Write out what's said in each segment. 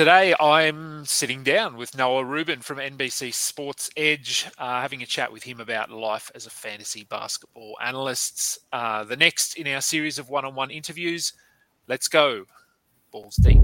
Today, I'm sitting down with Noah Rubin from NBC Sports Edge, uh, having a chat with him about life as a fantasy basketball analyst. Uh, the next in our series of one on one interviews. Let's go. Balls deep.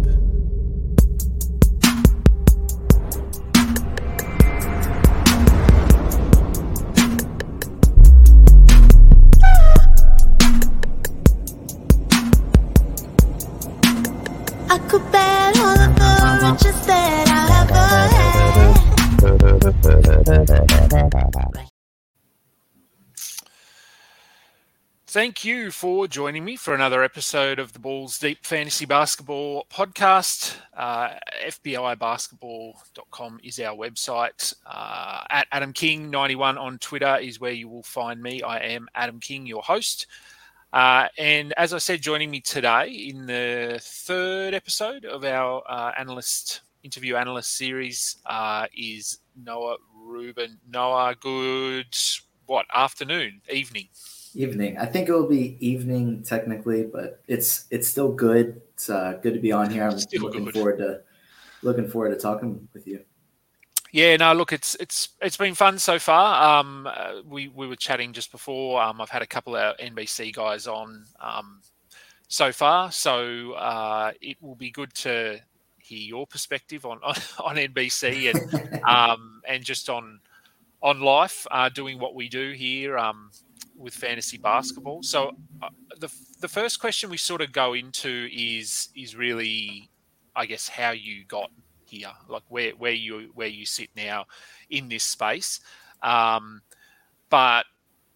Thank you for joining me for another episode of the Balls Deep Fantasy Basketball podcast. Uh, FBIbasketball.com is our website. Uh, at Adam King91 on Twitter is where you will find me. I am Adam King, your host. Uh, and as I said, joining me today in the third episode of our uh, analyst interview analyst series uh, is Noah Rubin. Noah, good what afternoon, evening? Evening. I think it will be evening technically, but it's it's still good. It's uh, good to be on here. I'm Still looking good. forward to looking forward to talking with you. Yeah, no, look, it's it's it's been fun so far. Um, uh, we we were chatting just before. Um, I've had a couple of NBC guys on um, so far, so uh, it will be good to hear your perspective on on, on NBC and um, and just on on life, uh, doing what we do here um, with fantasy basketball. So uh, the the first question we sort of go into is is really, I guess, how you got here, like where where you where you sit now in this space. Um, but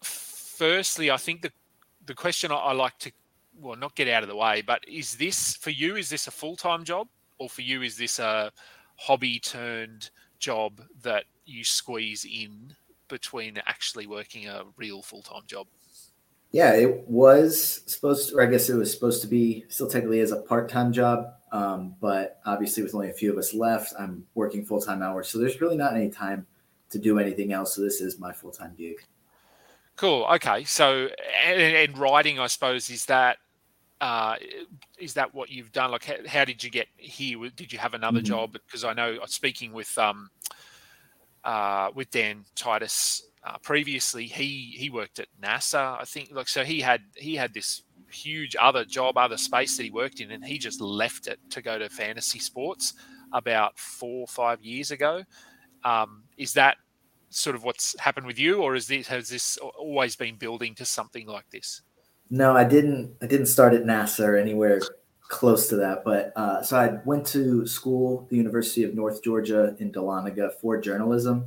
firstly, I think the the question I, I like to well not get out of the way, but is this for you? Is this a full time job, or for you is this a hobby turned job that you squeeze in between actually working a real full time job? Yeah, it was supposed to, or I guess it was supposed to be still technically as a part time job. Um, but obviously, with only a few of us left, I'm working full time hours. So there's really not any time to do anything else. So this is my full time gig. Cool. Okay. So, and, and writing, I suppose, is that uh, is that what you've done? Like, how, how did you get here? Did you have another Mhm. job? Because I know uh, speaking with um, uh, with Dan Titus uh, previously, he he worked at NASA. I think. Like, so he had he had this huge other job, other space that he worked in, and he just left it to go to fantasy sports about four or five years ago. Um, is that sort of what's happened with you, or is this has this always been building to something like this? No, I didn't. I didn't start at NASA or anywhere close to that. But uh, so I went to school, the University of North Georgia in Dahlonega for journalism.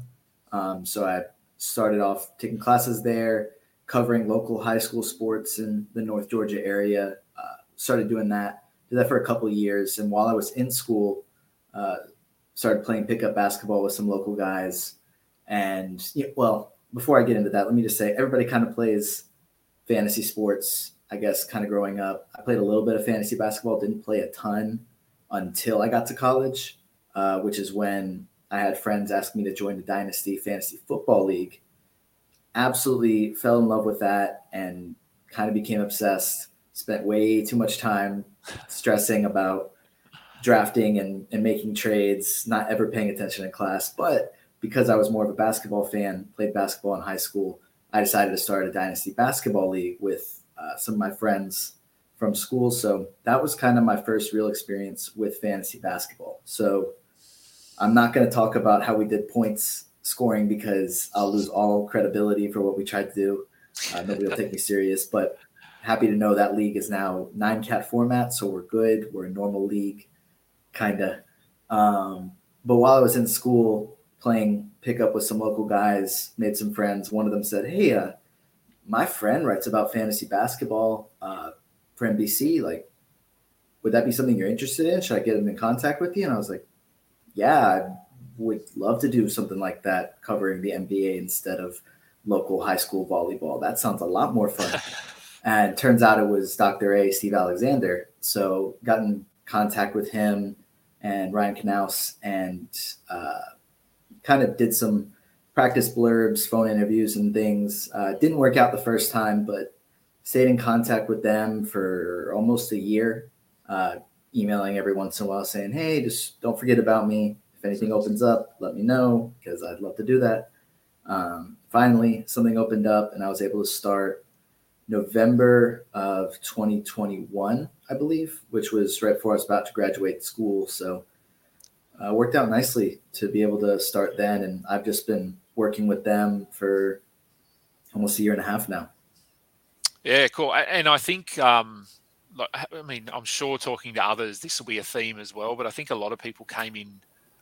Um, so I started off taking classes there, covering local high school sports in the North Georgia area. Uh, started doing that. Did that for a couple years, and while I was in school, uh, started playing pickup basketball with some local guys. And well, before I get into that, let me just say everybody kind of plays fantasy sports, I guess, kind of growing up. I played a little bit of fantasy basketball, didn't play a ton until I got to college, uh, which is when I had friends ask me to join the Dynasty Fantasy Football League. Absolutely fell in love with that and kind of became obsessed. Spent way too much time stressing about drafting and, and making trades, not ever paying attention in class. But because I was more of a basketball fan, played basketball in high school, I decided to start a dynasty basketball league with uh, some of my friends from school. So that was kind of my first real experience with fantasy basketball. So I'm not going to talk about how we did points scoring because I'll lose all credibility for what we tried to do. Uh, nobody will take me serious, but happy to know that league is now nine cat format. So we're good. We're a normal league, kind of. Um, but while I was in school, playing pickup with some local guys, made some friends. One of them said, "Hey, uh, my friend writes about fantasy basketball uh, for NBC. Like, would that be something you're interested in? Should I get him in contact with you?" And I was like, "Yeah, I would love to do something like that, covering the NBA instead of local high school volleyball. That sounds a lot more fun." and turns out it was Dr. A, Steve Alexander. So got in contact with him and Ryan Knaus and uh, kind of did some practice blurbs, phone interviews, and things. Uh, didn't work out the first time, but stayed in contact with them for almost a year. Uh, emailing every once in a while saying, "Hey, just don't forget about me. If anything opens up, let me know because I'd love to do that." Um, finally, something opened up, and I was able to start November of 2021, I believe, which was right before I was about to graduate school. So uh, worked out nicely to be able to start then, and I've just been working with them for almost a year and a half now. Yeah, cool. And I think, um, like, I mean, I'm sure talking to others, this will be a theme as well. But I think a lot of people came in,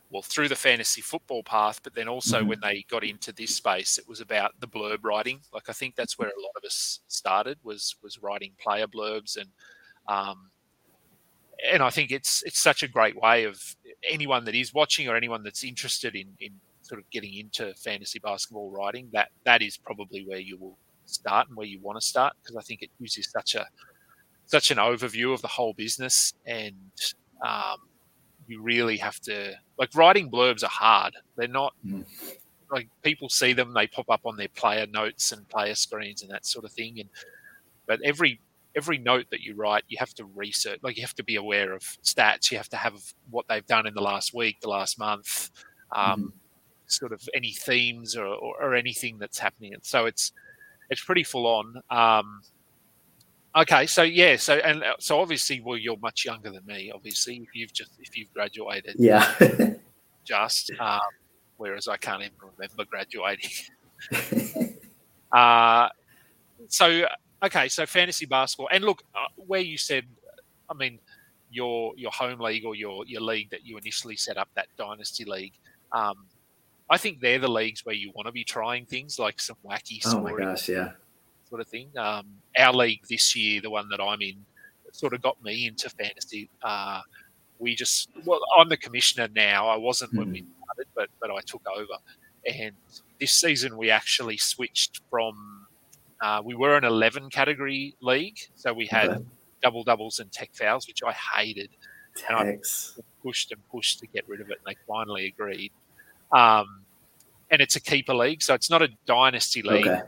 well, through the fantasy football path, but then also mm-hmm. when they got into this space, it was about the blurb writing. Like I think that's where a lot of us started was was writing player blurbs and. Um, and I think it's it's such a great way of anyone that is watching or anyone that's interested in, in sort of getting into fantasy basketball writing, that that is probably where you will start and where you want to start because I think it gives you such a such an overview of the whole business and um, you really have to like writing blurbs are hard. They're not mm. like people see them, they pop up on their player notes and player screens and that sort of thing. And but every every note that you write, you have to research. Like you have to be aware of stats. You have to have what they've done in the last week, the last month, um, mm-hmm. Sort of any themes or, or, or, anything that's happening. And so it's it's pretty full on. Um, okay, so yeah, so and uh, so obviously, well, you're much younger than me. Obviously, if you've just if you've graduated, yeah, just um, whereas I can't even remember graduating. uh, so okay, so fantasy basketball, and look, uh, where you said, I mean, your your home league or your your league that you initially set up, that dynasty league. Um, I think they're the leagues where you want to be trying things like some wacky oh my gosh, yeah, sort of thing. Um, our league this year, the one that I'm in, sort of got me into fantasy. Uh, we just well, I'm the commissioner now. I wasn't mm. when we hmm. started, but but I took over, and this season we actually switched from uh, we were an 11 category league, so we had okay. double doubles and tech fouls, which I hated. And I pushed and pushed to get rid of it, and they finally agreed. Um, and it's a keeper league, so it's not a dynasty league. Okay.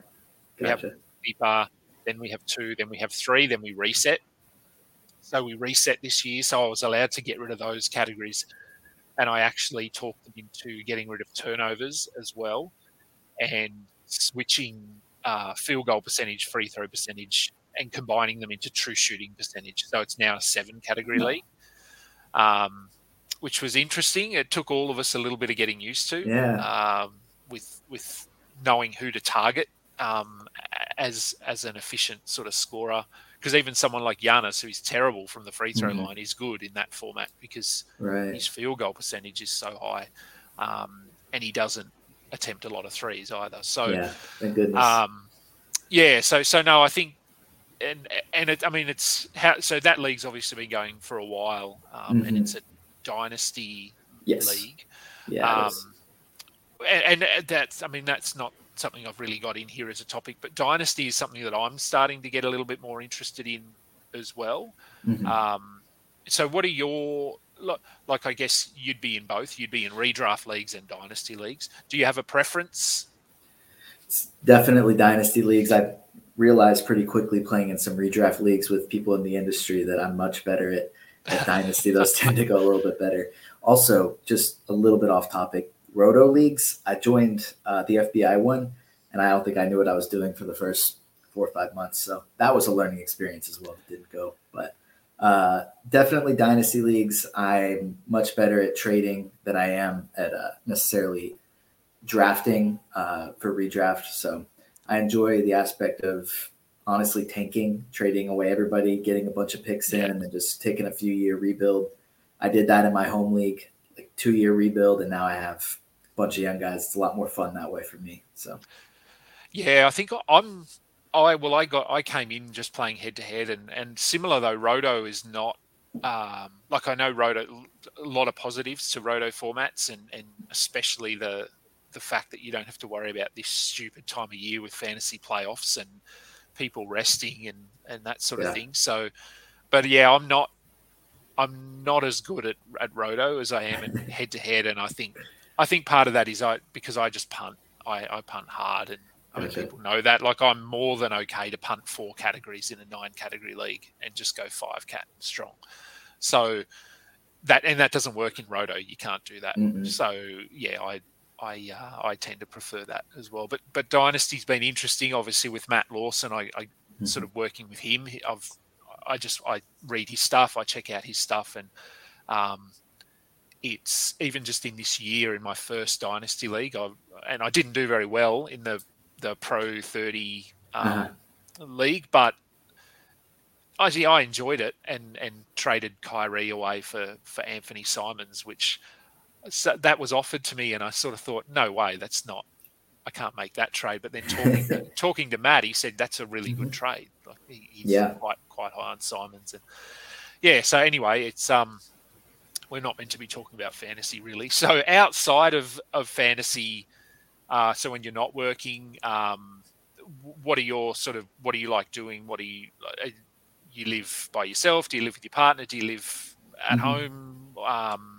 Gotcha. We have keeper, then we have two, then we have three, then we reset. So we reset this year, so I was allowed to get rid of those categories, and I actually talked them into getting rid of turnovers as well, and switching uh, field goal percentage, free throw percentage, and combining them into true shooting percentage. So it's now a seven category league, um, which was interesting. It took all of us a little bit of getting used to. Yeah. Um, with with knowing who to target um, as as an efficient sort of scorer. Because even someone like Giannis, who's terrible from the free throw mm-hmm. line, is good in that format because right. his field goal percentage is so high, um, and he doesn't attempt a lot of threes either. So, yeah. Um, yeah, so so no, I think, and and it, I mean, it's how so that league's obviously been going for a while, um, mm-hmm. and it's a dynasty yes. league. Yeah, um, and, and that's I mean that's not something I've really got in here as a topic, but dynasty is something that I'm starting to get a little bit more interested in as well. Mm-hmm. Um, so, what are your like I guess you'd be in both. You'd be in redraft leagues and dynasty leagues. Do you have a preference? It's definitely dynasty leagues. I realized pretty quickly playing in some redraft leagues with people in the industry that I'm much better at, dynasty. Those tend to go a little bit better. Also, just a little bit off topic. Roto leagues. I joined uh, the FBI one, and I don't think I knew what I was doing for the first four or five months. So that was a learning experience as well. It didn't go, but uh, definitely dynasty leagues. I'm much better at trading than I am at uh, necessarily drafting uh, for redraft. So I enjoy the aspect of honestly tanking, trading away everybody, getting a bunch of picks in, and then just taking a few year rebuild. I did that in my home league, like two year rebuild, and now I have a bunch of young guys. It's a lot more fun that way for me. So. Yeah, I think I'm I well, I got I came in just playing head to head, and and similar though, Roto is not um, like I know Roto a lot of positives to Roto formats, and and especially the the fact that you don't have to worry about this stupid time of year with fantasy playoffs and people resting and and that sort of thing. So, but yeah, I'm not I'm not as good at, at Roto as I am at head to head, and I think I think part of that is I because I just punt I, I punt hard and I mean, people know that. Like, I'm more than okay to punt four categories in a nine category league and just go five cat strong. So that and that doesn't work in Roto. You can't do that. Mm-mm. So yeah, I I uh, I tend to prefer that as well. But but Dynasty's been interesting, obviously with Matt Lawson. I, I Mhm. sort of working with him. I've I just I read his stuff. I check out his stuff, and um, it's even just in this year in my first Dynasty league, I and I didn't do very well in the the Pro Thirty um, Uh-huh. league, but actually I enjoyed it and and traded Kyrie away for for Anthony Simons, which so that was offered to me, and I sort of thought, no way, that's not. I can't make that trade. But then talking to, talking to Matt, he said that's a really good trade. Like he, he's Yeah. quite quite high on Simons, and yeah. So anyway, it's um, we're not meant to be talking about fantasy really. So outside of of fantasy, uh, so when you're not working, um, what are your sort of what do you like doing? What do you uh, you live by yourself? Do you live with your partner? Do you live at Mhm. home? Um,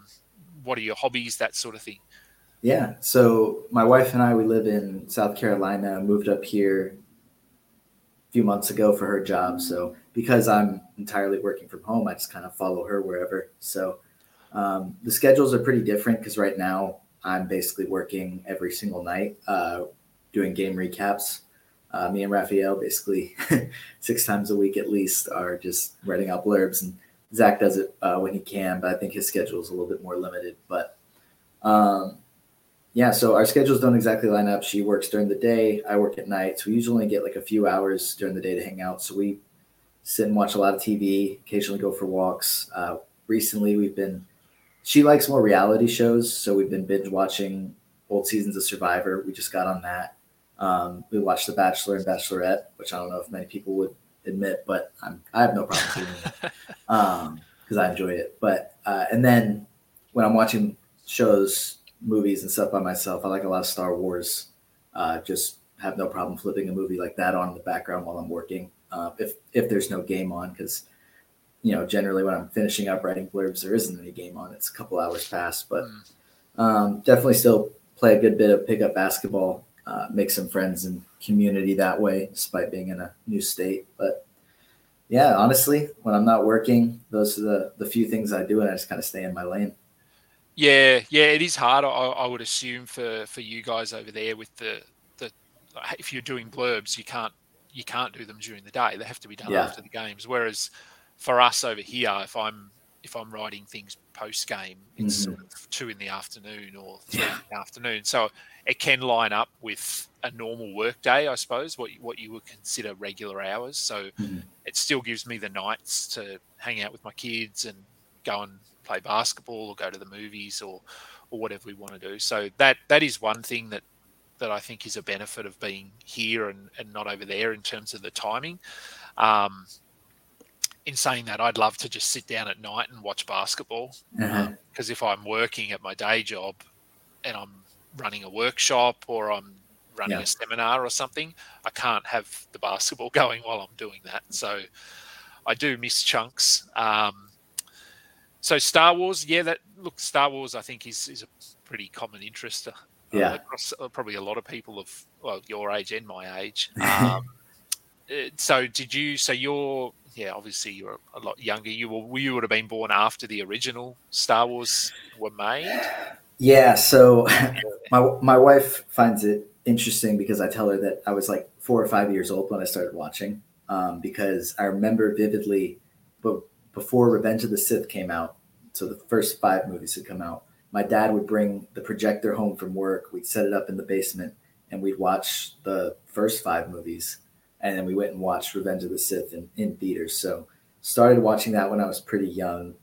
what are your hobbies? That sort of thing. Yeah. So my wife and I, we live in South Carolina. Moved up here a few months ago for her job. So because I'm entirely working from home, I just kind of follow her wherever. So um, the schedules are pretty different because right now I'm basically working every single night, uh, doing game recaps. Uh, me and Raphael basically six times a week at least are just writing out blurbs, and Zach does it uh, when he can, but I think his schedule is a little bit more limited. But um, yeah, so our schedules don't exactly line up. She works during the day, I work at night. So we usually only get like a few hours during the day to hang out. So we sit and watch a lot of TV, occasionally go for walks. Uh, recently, we've been, she likes more reality shows. So we've been binge watching old seasons of Survivor. We just got on that. Um, we watched The Bachelor and Bachelorette, which I don't know if many people would admit, but I'm, I have no problem it um because I enjoy it. But uh, and then when I'm watching shows, movies, and stuff by myself, I like a lot of Star Wars. Uh, just have no problem flipping a movie like that on in the background while I'm working. Uh, if if there's no game on, because you know generally when I'm finishing up writing blurbs, there isn't any game on. It's a couple hours past, but um, definitely still play a good bit of pickup basketball. Uh, make some friends and community that way, despite being in a new state. But yeah, honestly, when I'm not working, those are the the few things I do, and I just kind of stay in my lane. Yeah, yeah, it is hard. I, I would assume for for you guys over there with the the if you're doing blurbs, you can't you can't do them during the day. They have to be done Yeah. after the games. Whereas for us over here, if I'm if I'm writing things post game, it's Mm-hmm. sort of two in the afternoon or three in the afternoon. So it can line up with a normal work day, I suppose, what you- what you would consider regular hours. So Mhm. it still gives me the nights to hang out with my kids and go and play basketball or go to the movies or or whatever we want to do. So that that is one thing that that I think is a benefit of being here and, and not over there in terms of the timing. Um, in saying that, I'd love to just sit down at night and watch basketball Uh-huh. because if I'm working at my day job and I'm running a workshop or I'm running Yeah. a seminar or something, I can't have the basketball going while I'm doing that. So I do miss chunks. Um, so Star Wars, yeah, that look, Star Wars, I think is is a pretty common interest. Uh, Yeah. across uh, probably a lot of people of well your age and my age. Um, uh, so did you? So you're yeah, obviously you're a lot younger. You were you would have been born after the original Star Wars were made. Yeah, so my my wife finds it interesting because I tell her that I was like four or five years old when I started watching, um, because I remember vividly, but before Revenge of the Sith came out, so the first five movies had come out. My dad would bring the projector home from work. We'd set it up in the basement, and we'd watch the first five movies, and then we went and watched Revenge of the Sith in, in theaters. So started watching that when I was pretty young.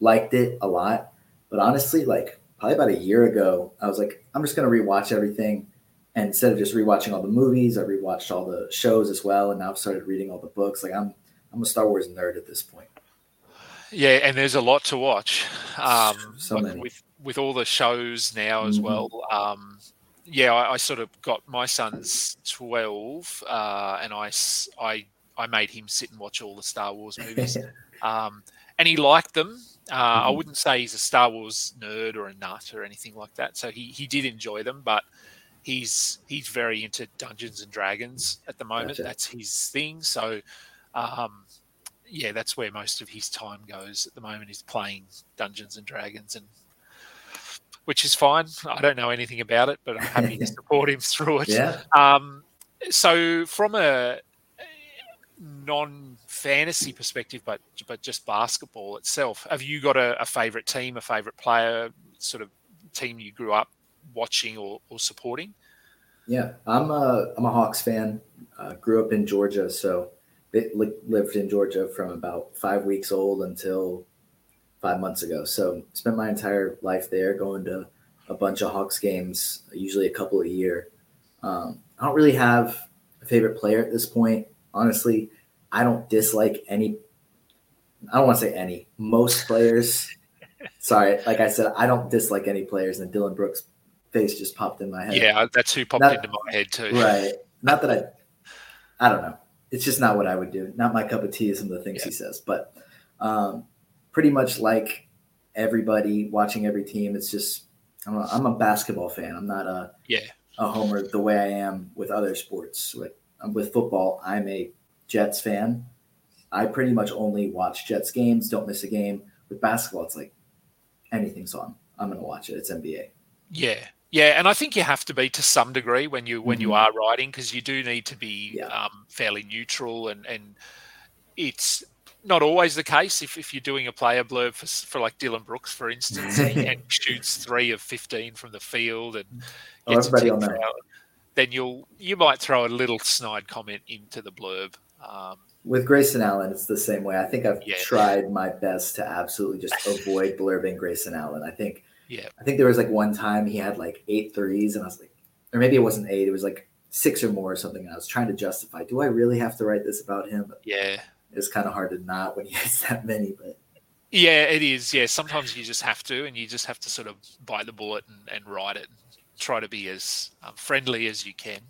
Liked it a lot but honestly, like probably about a year ago, I was like, I'm just gonna rewatch everything. And instead of just rewatching all the movies, I rewatched all the shows as well. And now I've started reading all the books. Like I'm I'm a Star Wars nerd at this point. Yeah, and there's a lot to watch. Um, So like many. with with all the shows now as Mhm. well. Um, yeah, I, I sort of got my son's twelve, uh, and I made him sit and watch all the Star Wars movies, um, and he liked them. Uh, I Mhm. wouldn't say he's a Star Wars nerd or a nut or anything like that. So he he did enjoy them, but he's he's very into Dungeons and Dragons at the moment. Gotcha. That's his thing. So. Um, yeah, that's where most of his time goes at the moment. Is playing Dungeons and Dragons, and which is fine. I don't know anything about it, but I'm happy to support him through it. Yeah. Um, so from a non-fantasy perspective, but but just basketball itself, have you got a, a favorite team, a favorite player, sort of team you grew up watching or, or supporting? Yeah, I'm a I'm a Hawks fan. Uh, grew up in Georgia, so lived in Georgia from about five weeks old until five months ago. So spent my entire life there, going to a bunch of Hawks games, usually a couple a year. Um, I don't really have a favorite player at this point. Honestly, I don't dislike any. I don't want to say any. Most players. sorry, like I said, I don't dislike any players, and Dillon Brooks' face just popped in my head. Yeah, that's who popped Not- into my head too. Right. Not that I, I don't know. It's just not what I would do. Not my cup of tea. Some of the things he says, but um, pretty much like everybody watching every team. It's just I don't know. I'm a basketball fan. I'm not a Yeah, a homer the way I am with other sports. Like with football, I'm a Jets fan. I pretty much only watch Jets games. Don't miss a game. With basketball, it's like anything's on. I'm gonna watch it. It's NBA. yeah, yeah. And I think you have to be to some degree when you when you Mhm. are writing because you do need to be Yeah. um, fairly neutral and and it's not always the case if, if you're doing a player blurb for, for like Dillon Brooks, for instance, and, and shoots three of 15 from the field and Oh, gets a everybody know. foul, then you'll you might throw a little snide comment into the blurb. Um, With Grayson Allen, it's the same way. I think I've Yeah. tried my best to absolutely just avoid blurbing Grayson Allen. I think Yeah. I think there was like one time he had like eight threes, and I was like, or maybe it wasn't eight, it was like six or more or something. And I was trying to justify, do I really have to write this about him? But yeah, it's kind of hard to not when he hits that many. But yeah, it is. Yeah, sometimes you just have to, and you just have to sort of bite the bullet and, and write it. Try to be as um, friendly as you can.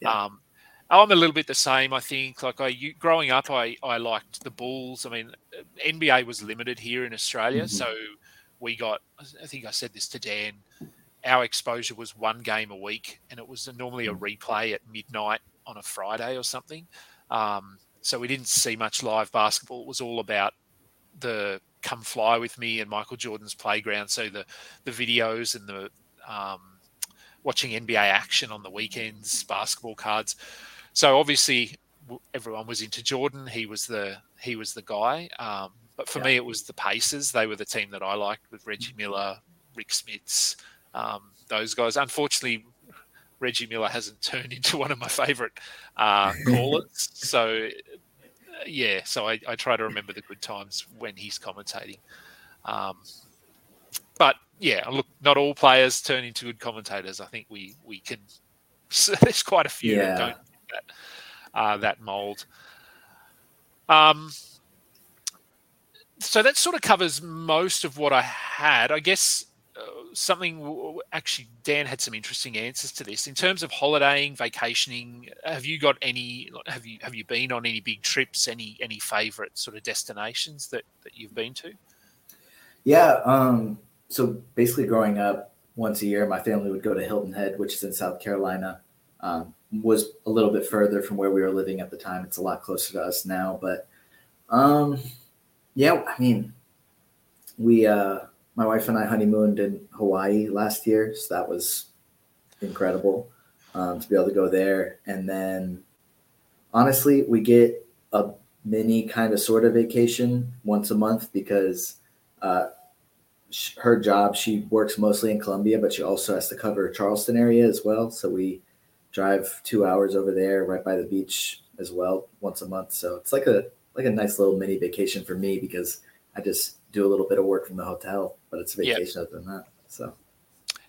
yeah. Um, I'm a little bit the same. I think. Like I, you, growing up, I, I liked the Bulls. I mean, NBA was limited here in Australia, Mhm. so we got. I think I said this to Dan. Our exposure was one game a week, and it was normally a replay at midnight on a Friday or something. Um, so we didn't see much live basketball. It was all about the "Come Fly with Me" and Michael Jordan's playground. So the the videos and the um, watching NBA action on the weekends, basketball cards. So obviously everyone was into Jordan. He was the he was the guy. Um, but for Yeah. me, it was the Pacers. They were the team that I liked with Reggie Miller, Rick Smits, um, those guys. Unfortunately, Reggie Miller hasn't turned into one of my favorite uh, callers. so yeah, so I, I try to remember the good times when he's commentating. Um, but yeah, look, not all players turn into good commentators. I think we we can. There's quite a few Yeah. that don't that uh, that mold. Um, so that sort of covers most of what I had. I guess uh, something actually Dan had some interesting answers to this in terms of holidaying, vacationing. Have you got any? Have you have you been on any big trips? Any any favorite sort of destinations that that you've been to? Yeah. Um, so basically, growing up, once a year, my family would go to Hilton Head, which is in South Carolina. Um, was a little bit further from where we were living at the time. It's a lot closer to us now, but um, yeah, I mean, we, uh, my wife and I honeymooned in Hawaii last year, so that was incredible um, to be able to go there. And then, honestly, we get a mini kind of sort of vacation once a month because uh, her job she works mostly in Columbia, but she also has to cover Charleston area as well. So we drive two hours over there, right by the beach as well, once a month. So it's like a like a nice little mini vacation for me because I just do a little bit of work from the hotel, but it's a vacation other than that. So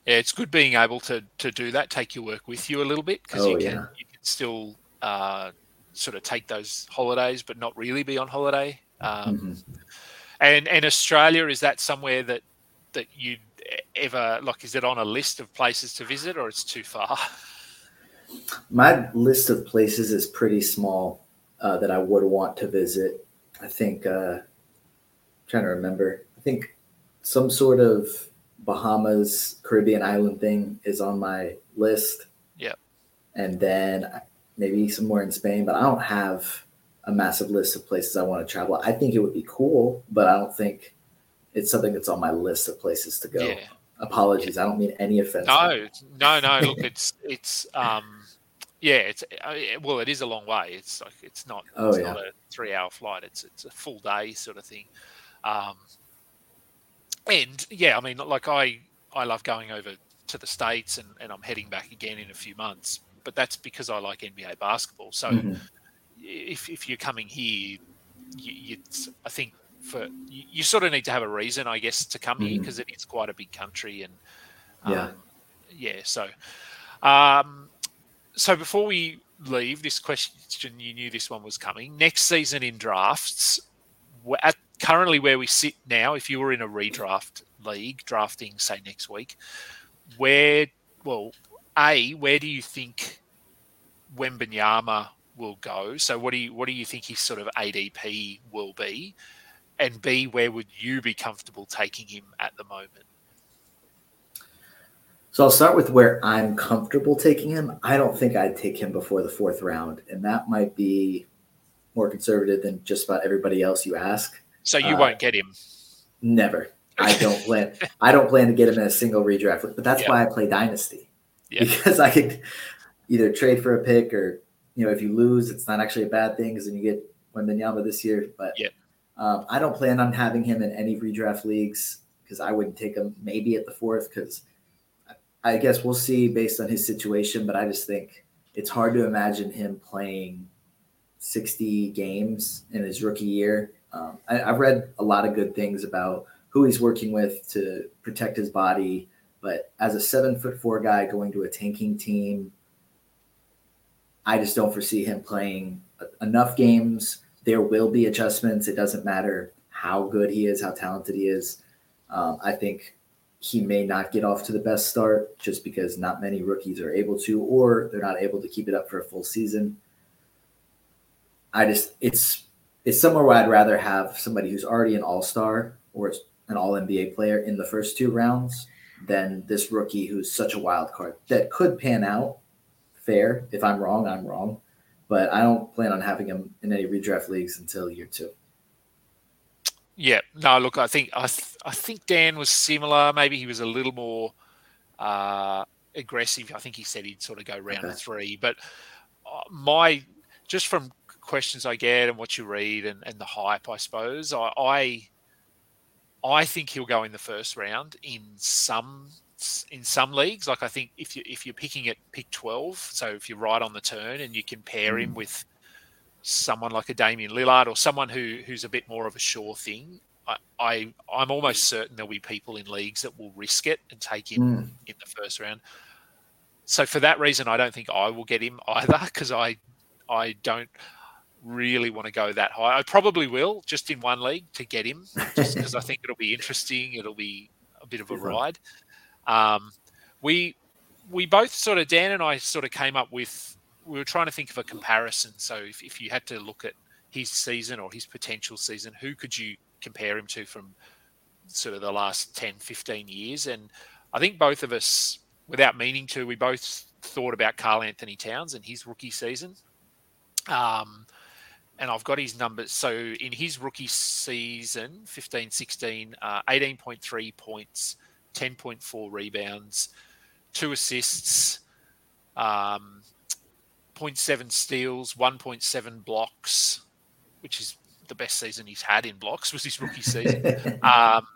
Yeah, it's good being able to to do that. Take your work with you a little bit because Oh, you can yeah. you can still uh, sort of take those holidays, but not really be on holiday. Um, mhm. And and Australia is that somewhere that that you'd ever like? Is it on a list of places to visit, or it's too far? my list of places is pretty small uh, that I would want to visit. I think uh, trying to remember. I think some sort of Bahamas Caribbean island thing is on my list. Yeah, And then maybe somewhere in Spain, but I don't have a massive list of places I want to travel. I think it would be cool, but I don't think it's something that's on my list of places to go. Yeah. Apologies, I don't mean any offense. No, no, no. Look, it's it's um, yeah, it's uh, well, it is a long way. It's like it's not Oh, it's yeah. not a three hour flight. It's it's a full day sort of thing. Um, and yeah, I mean, like I I love going over to the states, and and I'm heading back again in a few months. But that's because I like NBA basketball. So Mhm. if if you're coming here, you, you I think for you, you sort of need to have a reason, I guess, to come here Mhm. because it is quite a big country and um, Yeah. yeah. So, um, so before we leave this question, you knew this one was coming. Next season in drafts, at currently where we sit now, if you were in a redraft league drafting, say next week, where well, a where do you think Wembanyama will go? So what do you what do you think his sort of ADP will be? And B, where would you be comfortable taking him at the moment? So I'll start with where I'm comfortable taking him. I don't think I'd take him before the fourth round, and that might be more conservative than just about everybody else you ask. So you Uh, won't get him. Never. I don't plan. I don't plan to get him in a single redraft, but that's Yeah. why I play Dynasty Yeah. because I could either trade for a pick or you know if you lose, it's not actually a bad thing because then you get Wembanyama this year. But Yeah. Um, I don't plan on having him in any redraft leagues because I wouldn't take him maybe at the fourth because I guess we'll see based on his situation. But I just think it's hard to imagine him playing 60 games in his rookie year. Um, I, I've read a lot of good things about who he's working with to protect his body. But as a seven foot four guy going to a tanking team, I just don't foresee him playing enough games. There will be adjustments. It doesn't matter how good he is, how talented he is. Um, I think he may not get off to the best start just because not many rookies are able to, or they're not able to keep it up for a full season. I just it's it's somewhere where I'd rather have somebody who's already an all star or an all NBA player in the first two rounds than this rookie who's such a wild card that could pan out. Fair. If I'm wrong, I'm wrong. But I don't plan on having him in any redraft leagues until year two. Yeah, no. Look, I think I, th- I think Dan was similar. Maybe he was a little more uh, aggressive. I think he said he'd sort of go round Okay. three. But uh, my just from questions I get and what you read and, and the hype, I suppose I, I I think he'll go in the first round in some in some leagues. Like I think if you if you're picking at pick twelve, so if you're right on the turn and you can pair him Mm. with someone like a Damian Lillard or someone who who's a bit more of a sure thing. I, I I'm almost certain there'll be people in leagues that will risk it and take him Mm. in the first round. So for that reason, I don't think I will get him either because I I don't really want to go that high. I probably will just in one league to get him, just because I think it'll be interesting. It'll be a bit of a ride. Um, we we both sort of Dan and I sort of came up with we were trying to think of a comparison. So if, if you had to look at his season or his potential season, who could you compare him to from sort of the last 10, 15 years? And I think both of us, without meaning to, we both thought about Karl-Anthony Towns and his rookie season. Um, and I've got his numbers. So in his rookie season, 15 16, uh, 18.3 points, 10.4 rebounds, two assists, um, 0.7 steals, 1.7 blocks, which is the best season he's had in blocks, was his rookie season. Um,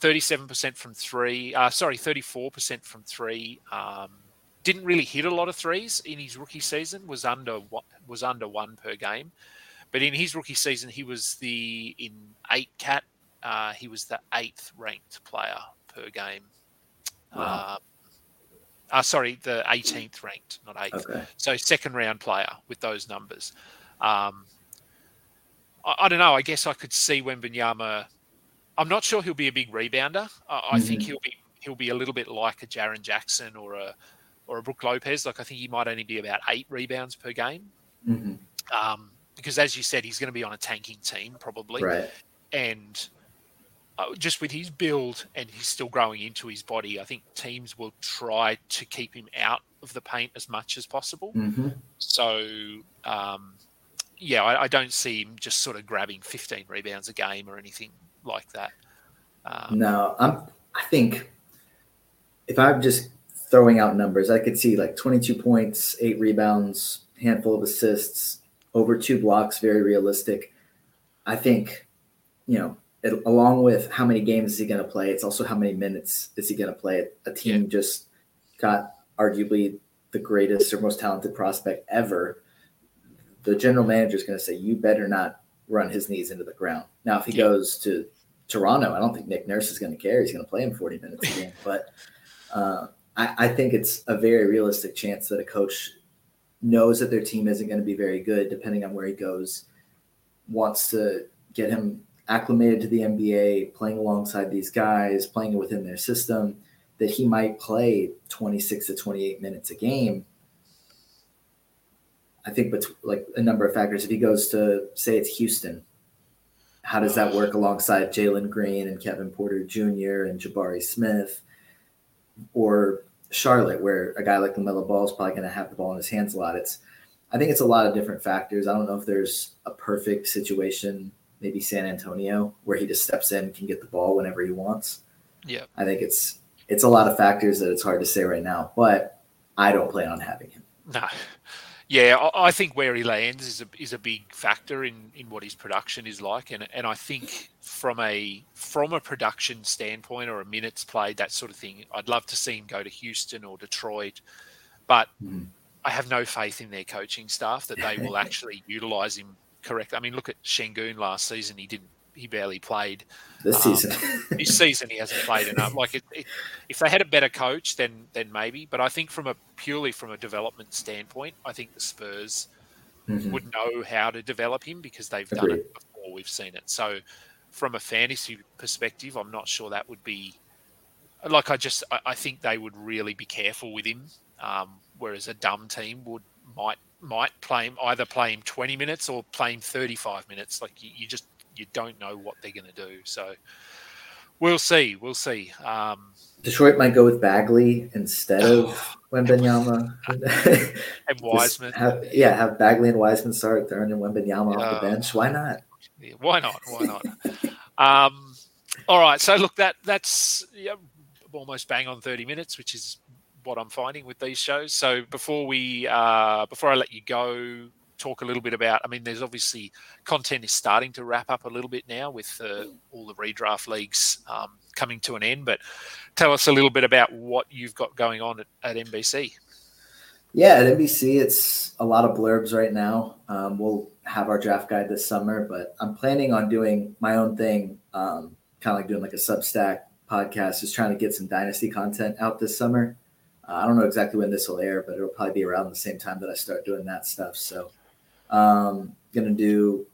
37% from three. Uh, sorry, 34% from three. Um, didn't really hit a lot of threes in his rookie season. Was under was under one per game, but in his rookie season, he was the in eight cat. Uh, he was the eighth ranked player per game. Wow. Uh, uh, sorry, the 18th ranked, not eighth. okay. So second round player with those numbers. Um, I, I don't know. I guess I could see Wembanyama. I'm not sure he'll be a big rebounder. I, I think Mhm. he'll be he'll be a little bit like a Jaren Jackson or a or a Brook Lopez. Like I think he might only be about eight rebounds per game. Mhm. Um, because as you said, he's going to be on a tanking team probably, Right. and uh, just with his build and he's still growing into his body, I think teams will try to keep him out of the paint as much as possible. hmm So, um, yeah, I, I, don't see him just sort of grabbing 15 rebounds a game or anything like that. Um, no, I'm. I think if I'm just throwing out numbers, I could see like 22 points, eight rebounds, handful of assists, over two blocks, very realistic. I think, you know, it, along with how many games is he going to play, it's also how many minutes is he going to play. A team yeah. just got arguably the greatest or most talented prospect ever. The general manager is going to say, "You better not run his knees into the ground." Now, if he yeah. goes to Toronto, I don't think Nick Nurse is going to care. He's going to play him 40 minutes a game. But uh, I, I, think it's a very realistic chance that a coach knows that their team isn't going to be very good, depending on where he goes, wants to get him acclimated to the NBA, playing alongside these guys, playing within their system, that he might play 26 to 28 minutes a game. I think, but like a number of factors. If he goes to, say, it's Houston, how does that work alongside Jalen Green and Kevin Porter Jr. and Jabari Smith? Or Charlotte, where a guy like LaMelo Ball is probably going to have the ball in his hands a lot. It's, I think it's a lot of different factors. I don't know if there's a perfect situation, maybe San Antonio, where he just steps in, and can get the ball whenever he wants. Yeah, I think it's it's a lot of factors that it's hard to say right now. But I don't plan on having him. No, yeah, I think where he lands is a is a big factor in, in what his production is like, and and I think from a from a production standpoint or a minutes played that sort of thing, I'd love to see him go to Houston or Detroit, but mm. I have no faith in their coaching staff that they will actually utilize him correctly. I mean, look at Sengun last season; he didn't he barely played this um, season. this season he hasn't played enough. Like it, it, if they had a better coach, then then maybe. But I think from a purely from a development standpoint, I think the Spurs mm-hmm. would know how to develop him because they've Agreed. done it before. We've seen it. So from a fantasy perspective, I'm not sure that would be like I just I, I think they would really be careful with him. Um, whereas a dumb team would might might play him either play him 20 minutes or play him 35 minutes. Like you, you just you don't know what they're going to do. So we'll see. We'll see. Um, Detroit might go with Bagley instead of Wembanyama. and Wiseman. Have, yeah, have Bagley and Wiseman start throwing Wembanyama off the bench. Why not? Yeah, why not? Why not? um, all right. So look, that that's yeah, almost bang on thirty minutes, which is what I'm finding with these shows. So before we uh, before I let you go, talk a little bit about? I mean, there's obviously content is starting to wrap up a little bit now with uh, all the redraft leagues um, coming to an end. But tell us a little bit about what you've got going on at, at NBC. Yeah, at NBC, it's a lot of blurbs right now. Um, we'll have our draft guide this summer, but I'm planning on doing my own thing, um, kind of like doing like a Substack podcast, just trying to get some Dynasty content out this summer. Uh, I don't know exactly when this will air, but it'll probably be around the same time that I start doing that stuff. So um, going to do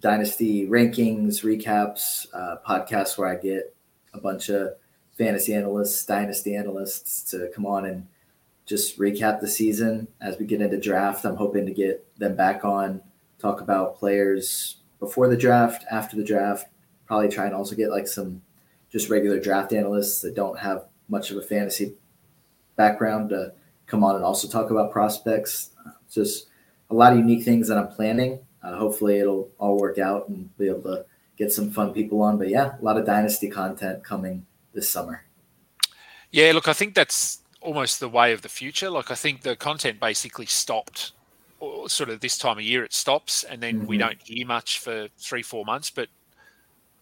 dynasty rankings, recaps, uh, podcasts where I get a bunch of fantasy analysts, dynasty analysts to come on and just recap the season as we get into draft. I'm hoping to get them back on, talk about players before the draft, after the draft. Probably try and also get like some just regular draft analysts that don't have much of a fantasy background to come on and also talk about prospects. Just a lot of unique things that I'm planning. Uh, hopefully, it'll all work out and be able to get some fun people on. But yeah, a lot of dynasty content coming this summer. Yeah, look, I think that's almost the way of the future. Like, I think the content basically stopped, sort of this time of year, it stops, and then mm-hmm. we don't hear much for three, four months. But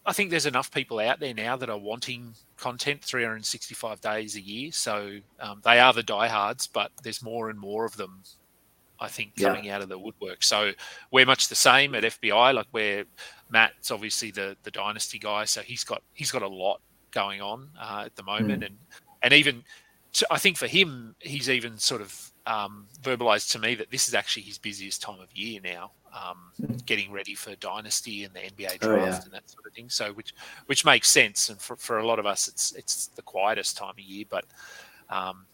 I think there's enough people out there now that are wanting content 365 days a year. So um, they are the diehards, but there's more and more of them I think, coming yeah. out of the woodwork. So we're much the same at FBI. Like where Matt's obviously the the dynasty guy, so he's got he's got a lot going on uh, at the moment, mm. and and even I think for him, he's even sort of um, verbalized to me that this is actually his busiest time of year now, um, mm. getting ready for dynasty and the NBA draft oh, yeah. and that sort of thing. So which which makes sense, and for, for a lot of us, it's it's the quietest time of year, but um,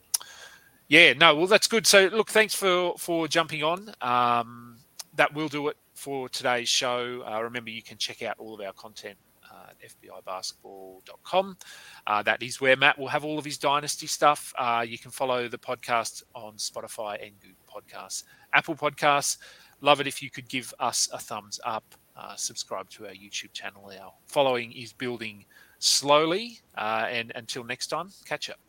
yeah, no, well, that's good. So, look, thanks for for jumping on. Um, that will do it for today's show. Uh, remember, you can check out all of our content uh, at fbibasketball.com. Uh, that is where Matt will have all of his dynasty stuff. Uh, you can follow the podcast on Spotify and Google Podcasts, Apple Podcasts. love it if you could give us a thumbs up, uh, subscribe to our YouTube channel. Our following is building slowly. Uh, and until next time, catch up.